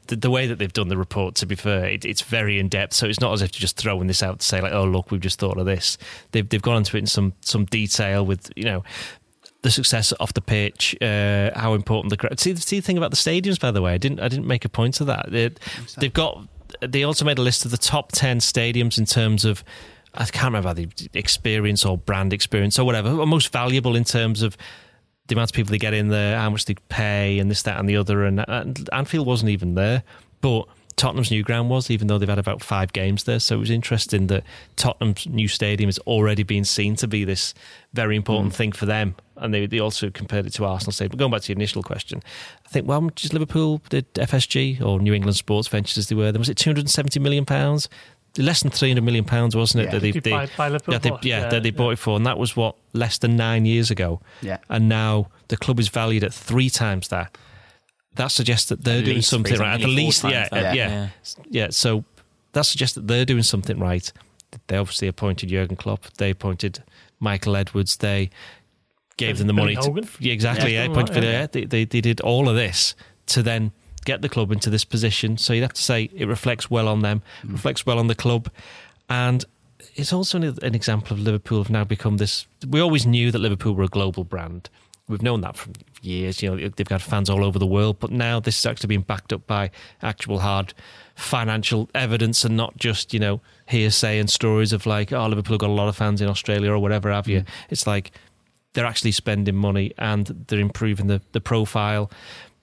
The, the, way that they've done the report, to be fair, it, it's very in depth. So it's not as if you're just throwing this out to say like, "Oh, look, we've just thought of this." They've they've gone into it in some some detail with you know the success off the pitch, uh, how important the crowd. See, see the thing about the stadiums, by the way, I didn't I didn't make a point of that. They, they've got they also made a list of the top ten stadiums in terms of I can't remember the experience or brand experience or whatever, or most valuable in terms of the amount of people they get in there, how much they pay, and this, that, and the other. And, and Anfield wasn't even there, but Tottenham's new ground was, even though they've had about five games there. So it was interesting that Tottenham's new stadium has already been seen to be this very important mm. thing for them. And they, they also compared it to Arsenal Stadium. But going back to your initial question, I think, well, just Liverpool did FSG or New England Sports Ventures as they were. Then was it £270 million? Less than £300 million, wasn't it? Yeah, that they, they, by, by yeah, they, yeah, yeah, that they bought it for. And that was what, less than nine years ago. Yeah. And now the club is valued at three times that that suggests that they're at doing something right. At the least, yeah, yeah, yeah, yeah, So that suggests that they're doing something right. They obviously appointed Jurgen Klopp. They appointed Michael Edwards. They gave them the money. To, yeah, exactly. Yeah, yeah, yeah. They, they, they did all of this to then get the club into this position. So you'd have to say it reflects well on them, mm. reflects well on the club, and it's also an, an example of Liverpool have now become this. We always knew that Liverpool were a global brand we've known that for years. You know, they've got fans all over the world, but now this is actually being backed up by actual hard financial evidence and not just you know hearsay and stories of like, oh, Liverpool got a lot of fans in Australia or whatever have you. Mm. It's like they're actually spending money and they're improving the, the profile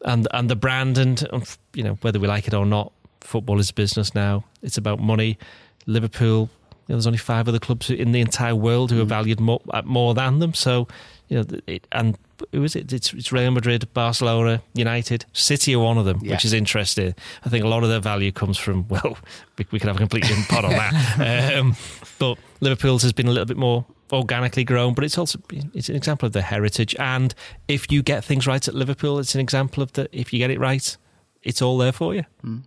and and the brand and you know whether we like it or not, football is a business now. It's about money. Liverpool. You know, there's only five other clubs in the entire world who are mm. valued more, more than them. So, you know, it, and who is it? It's, it's, Real Madrid, Barcelona, United, City are one of them, yeah. which is interesting. I think a lot of their value comes from well, we, we could have a complete pod on that. Um, but Liverpool's has been a little bit more organically grown, but it's also it's an example of the heritage. And if you get things right at Liverpool, it's an example of the if you get it right, it's all there for you. Mm.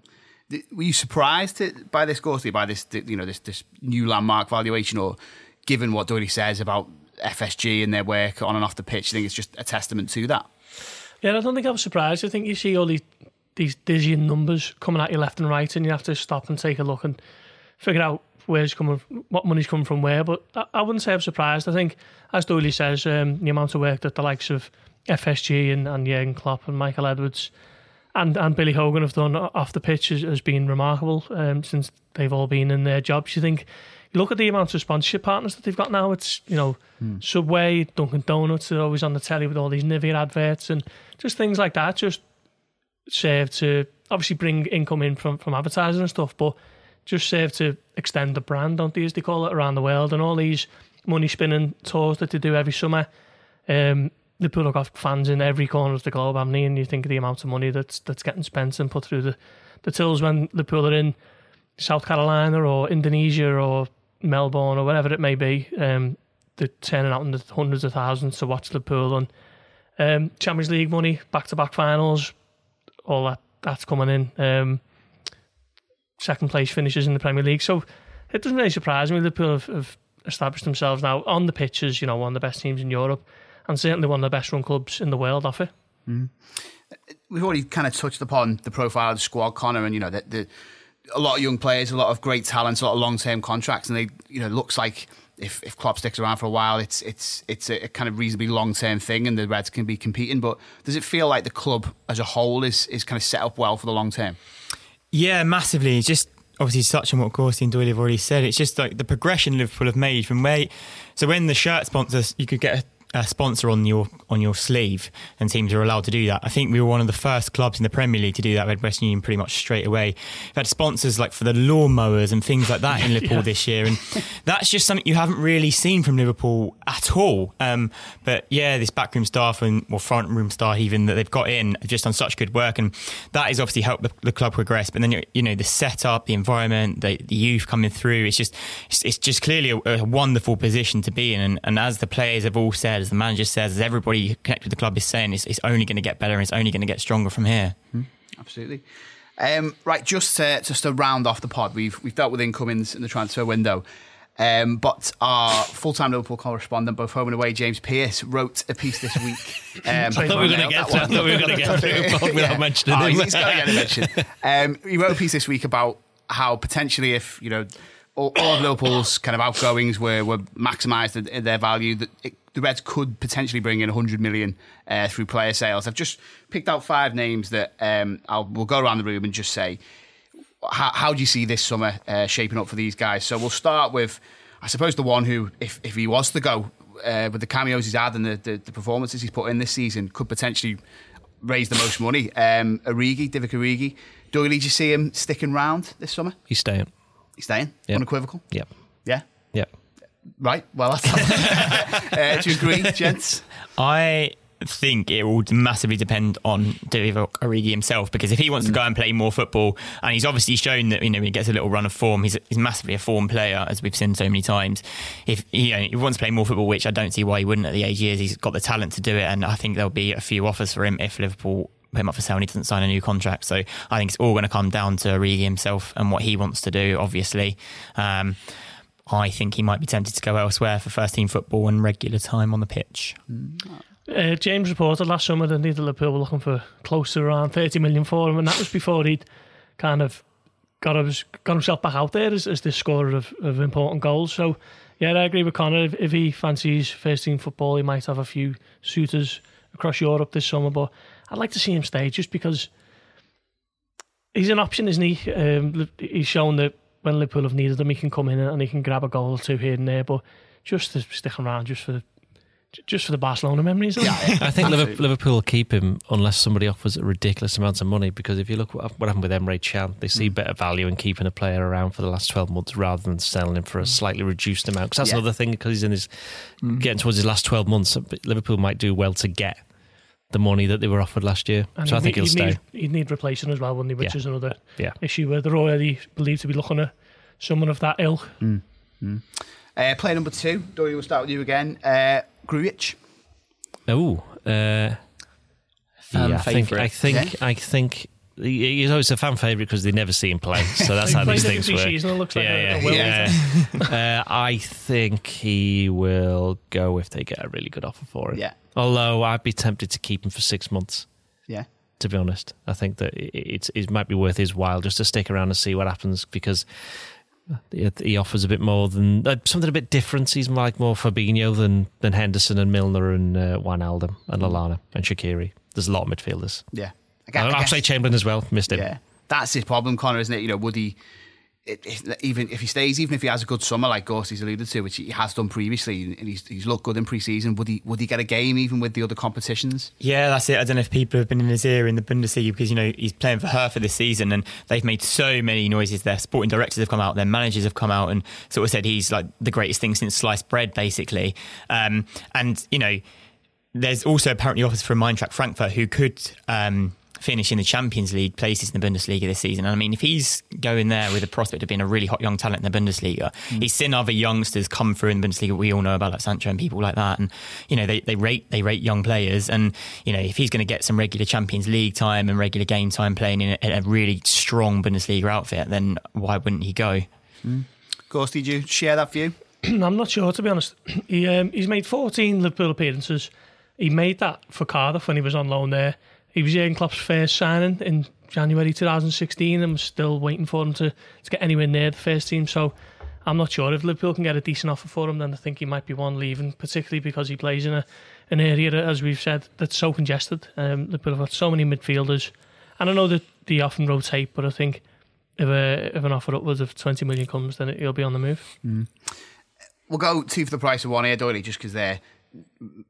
Were you surprised by this, Gorsty, by this you know this this new landmark valuation, or given what Doherty says about FSG and their work on and off the pitch, I think it's just a testament to that. Yeah, I don't think I'm surprised. I think you see all these these dizzying numbers coming at you left and right, and you have to stop and take a look and figure out where's coming, what money's coming from where. But I, I wouldn't say I'm surprised. I think, as Doyley says, um, the amount of work that the likes of FSG and, and Jurgen Klopp and Michael Edwards and, and Billy Hogan have done off the pitch has, has been remarkable um, since they've all been in their jobs. You think, you look at the amount of sponsorship partners that they've got now. It's you know mm. Subway, Dunkin' Donuts. They're always on the telly with all these Nivea adverts and just things like that. Just serve to obviously bring income in from from advertising and stuff, but just serve to extend the brand, don't they, as they call it, around the world. And all these money spinning tours that they do every summer. Um, Liverpool have got fans in every corner of the globe, haven't they? And you think of the amount of money that's that's getting spent and put through the, the tills when Liverpool are in South Carolina or Indonesia or Melbourne or whatever it may be. Um, they're turning out in the hundreds of thousands to watch Liverpool and um, Champions League money, back to back finals, all that that's coming in. Um, second place finishes in the Premier League. So it doesn't really surprise me. Liverpool have, have established themselves now on the pitches, you know, one of the best teams in Europe and certainly one of the best run clubs in the world off it. Mm. We've already kind of touched upon the profile of the squad, Connor, and you know the, the a lot of young players, a lot of great talents, a lot of long term contracts, and they you know looks like if if Klopp sticks around for a while, it's it's it's a, kind of reasonably long term thing, and the Reds can be competing. But does it feel like the club as a whole is is kind of set up well for the long term? Yeah, massively. Just obviously touching on what Gorsty and Doyle have already said, it's just like the progression Liverpool have made from where. So when the shirt sponsors, you could get a sponsor on your on your sleeve, and teams are allowed to do that. I think we were one of the first clubs in the Premier League to do that with Western Union pretty much straight away. We've had sponsors like for the lawnmowers and things like that in Liverpool yeah. this year, and that's just something you haven't really seen from Liverpool at all. Um, but yeah, this backroom staff and or front room staff even that they've got in have just done such good work, and that has obviously helped the, the club progress. But then you know the setup, the environment, the, the youth coming through, it's just it's, it's just clearly a, a, wonderful position to be in, and, and as the players have all said, as the manager says, as everybody connected with the club is saying, it's, it's only going to get better and it's only going to get stronger from here. Mm, absolutely. Um, right, just to, just to round off the pod, we've we've dealt with incomings in the transfer window. Um, but our full-time Liverpool correspondent, both home and away, James Pearce, wrote a piece this week. Um, I thought we were going to get to. I thought we were going to get through without yeah. mentioning oh, him. He's got to get a mention. Um, he wrote a piece this week about how potentially, if you know, all, all of Liverpool's kind of outgoings were were maximised in their value, that it the Reds could potentially bring in 100 million uh, through player sales. I've just picked out five names that um, I'll we'll go around the room and just say how, how do you see this summer uh, shaping up for these guys? So we'll start with, I suppose, the one who, if if he was to go uh, with the cameos he's had and the, the, the performances he's put in this season, could potentially raise the most money. Um, Origi, Divock Origi. Do you see him sticking around this summer? He's staying. He's staying. Yep. Unequivocal. Yep. Yeah. Yep. Right. Well, that's uh, do you agree, gents? I think it will massively depend on Divock Origi himself because if he wants to go and play more football, and he's obviously shown that you know he gets a little run of form, he's, he's massively a form player as we've seen so many times. If he, you know, he wants to play more football, which I don't see why he wouldn't at the age he is, he's got the talent to do it, and I think there'll be a few offers for him if Liverpool put him up for sale and he doesn't sign a new contract. So I think it's all going to come down to Origi himself and what he wants to do. Obviously. Um, I think he might be tempted to go elsewhere for first team football and regular time on the pitch. Uh, James reported last summer that Liverpool were looking for close to around 30 million for him, and that was before he'd kind of got, his, got himself back out there as, as the scorer of, of important goals. So, yeah, I agree with Connor. If, if he fancies first team football, he might have a few suitors across Europe this summer. But I'd like to see him stay just because he's an option, isn't he? Um, he's shown that when Liverpool have needed him, he can come in and he can grab a goal or two here and there. But just to stick around, just for just for the Barcelona memories. Yeah, I think Liverpool, will keep him unless somebody offers a ridiculous amount of money. Because if you look what, what happened with Emre Can, they see mm. better value in keeping a player around for the last twelve months rather than selling him for a slightly reduced amount. Because that's yeah. another thing. Because he's in his mm. getting towards his last twelve months, Liverpool might do well to get the money that they were offered last year. And so I think he'll stay. Need, he'd need replacing as well, wouldn't he? Which yeah. is another yeah. issue where they're already believed to be looking at someone of that ilk. Mm. Mm. Uh, player number two, Doyley, we'll start with you again. Uh, Grujic. Oh, uh, yeah, I think, I think, yeah. I think he's always a fan favourite because they never see him play. So that's how these things work. looks like yeah, a, yeah, yeah. uh, I think he will go if they get a really good offer for him. Yeah. Although I'd be tempted to keep him for six months. Yeah. To be honest, I think that it's it might be worth his while just to stick around and see what happens because he offers a bit more than uh, something a bit different. He's like more Fabinho than than Henderson and Milner and uh, Wijnaldum and Lallana and Shaqiri. There's a lot of midfielders. Yeah, I guess, I'll say Chamberlain as well. Missed him. Yeah, that's his problem, Connor, isn't it? You know, would he? it, it, even if he stays, even if he has a good summer like Gorsty's alluded to, which he has done previously, and he's, he's looked good in pre-season, would he would he get a game even with the other competitions? Yeah, that's it. I don't know if people have been in his ear in the Bundesliga because you know he's playing for Hertha this season, and they've made so many noises. Their sporting directors have come out, their managers have come out, and sort of said he's like the greatest thing since sliced bread, basically. Um, and you know, there's also apparently offers from Eintracht Frankfurt who could. Um, finish in the Champions League places in the Bundesliga this season. And I mean, if he's going there with the prospect of being a really hot young talent in the Bundesliga, mm. he's seen other youngsters come through in the Bundesliga. We all know about like Sancho and people like that, and you know they, they rate they rate young players, and you know if he's going to get some regular Champions League time and regular game time playing in a, a really strong Bundesliga outfit, then why wouldn't he go? Mm. Gorst, did you share that view? I'm not sure, to be honest. He um, he's made 14 Liverpool appearances. He made that for Cardiff when he was on loan there. He was Jurgen Klopp's first signing in January 2016 and was still waiting for him to, to get anywhere near the first team. So I'm not sure if Liverpool can get a decent offer for him, then I think he might be one leaving, particularly because he plays in a an area, as we've said, that's so congested. Um, Liverpool have got so many midfielders. And I know that they often rotate, but I think if, a, if an offer upwards of 20 million comes, then he'll be on the move. Mm. We'll go two for the price of one here, Doyley, just because they're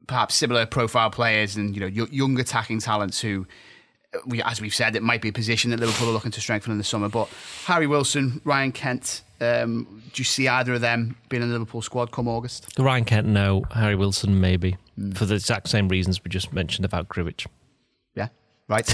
perhaps similar profile players and you know young attacking talents who we, as we've said, it might be a position that Liverpool are looking to strengthen in the summer. But Harry Wilson, Ryan Kent, um, do you see either of them being in the Liverpool squad come August? Ryan Kent, no. Harry Wilson, maybe. Mm. For the exact same reasons we just mentioned about Grujic. Yeah. Right.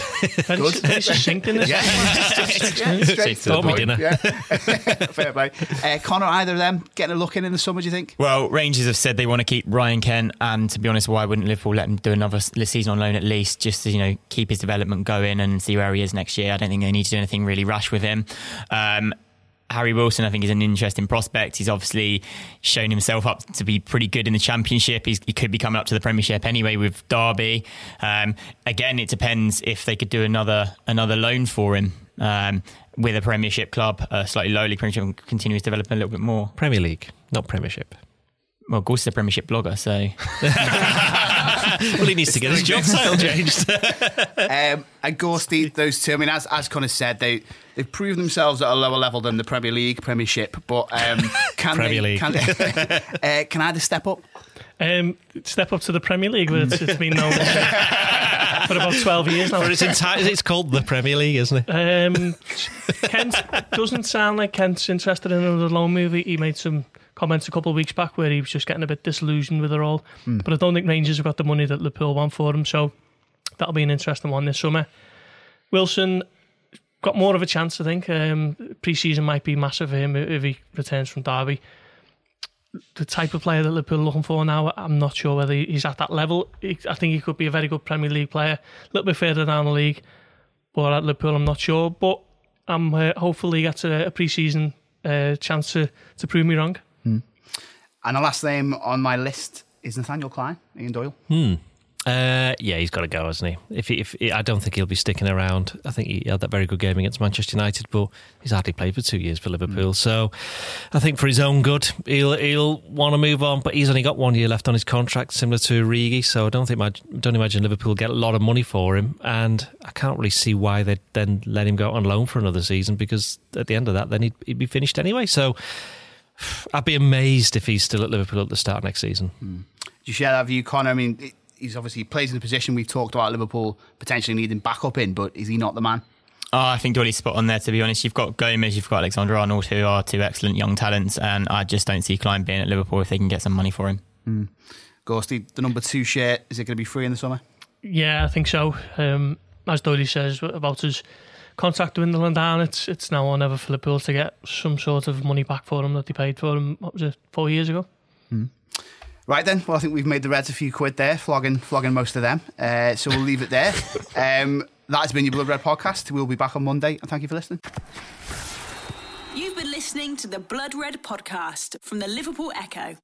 Good. succinct in this. Yeah. yeah straight to the dinner. Yeah. Fair play. Uh, Connor, either of them getting a look in in the summer, do you think? Well, Rangers have said they want to keep Ryan Kent, and to be honest, why wouldn't Liverpool let him do another season on loan at least, just to you know keep his development going and see where he is next year? I don't think they need to do anything really rash with him. Um, Harry Wilson, I think, is an interesting prospect. He's obviously shown himself up to be pretty good in the Championship. He's, he could be coming up to the Premiership anyway with Derby. Um, again, it depends if they could do another another loan for him um, with a Premiership club, a slightly lowly Premiership, continue his development a little bit more. Premier League, not Premiership. Well, course, he's a Premiership blogger, so. well, he needs to get his job title changed. um, and Gorsty, those two, I mean, as, as Connor said, they, they've proved themselves at a lower level than the Premier League, Premiership, but um, can Premier they, League. Can, uh, can either step up? Um, step up to the Premier League, but it's, it's been known for about 12 years now. It's, enti- it's called the Premier League, isn't it? Um, Kent doesn't sound like Kent's interested in another loan movie. He made some comments a couple of weeks back where he was just getting a bit disillusioned with it all. Mm. But I don't think Rangers have got the money that Liverpool want for him, so that'll be an interesting one this summer. Wilson got more of a chance, I think. Um, Pre-season might be massive for him if he returns from Derby. The type of player that Liverpool are looking for now, I'm not sure whether he's at that level. I think he could be a very good Premier League player, a little bit further down the league. But at Liverpool, I'm not sure. But I'm uh, hopefully he gets a, a pre-season uh, chance to, to prove me wrong. And the last name on my list is Nathaniel Clyne, Ian Doyle. Hmm. Uh, yeah, he's got to go, hasn't he? If, he, if he, I don't think he'll be sticking around. I think he had that very good game against Manchester United, but he's hardly played for two years for Liverpool. Mm. So, I think for his own good, he'll he'll want to move on. But he's only got one year left on his contract, similar to Origi. So, I don't think don't imagine Liverpool get a lot of money for him, and I can't really see why they'd then let him go on loan for another season because at the end of that, then he'd, he'd be finished anyway. So. I'd be amazed if he's still at Liverpool at the start next season. Mm. Do you share that view, Connor? I mean, he's obviously plays in the position we've talked about Liverpool potentially needing backup in, but is he not the man? Oh, I think Doyley's spot on there, to be honest. You've got Gomez, you've got Alexander Arnold, who are two excellent young talents, and I just don't see Clyne being at Liverpool if they can get some money for him. Mm. Gorsty, the number two shirt, is it going to be free in the summer? Yeah, I think so. Um, as Doyley says about his contract with dwindling down, it's it's now or never for Liverpool to get some sort of money back for him that they paid for him, what was it, four years ago? Mm. Right then, well, I think we've made the Reds a few quid there, flogging, flogging most of them. Uh, so we'll leave it there. Um, that has been your Blood Red podcast. We'll be back on Monday, and thank you for listening. You've been listening to the Blood Red podcast from the Liverpool Echo.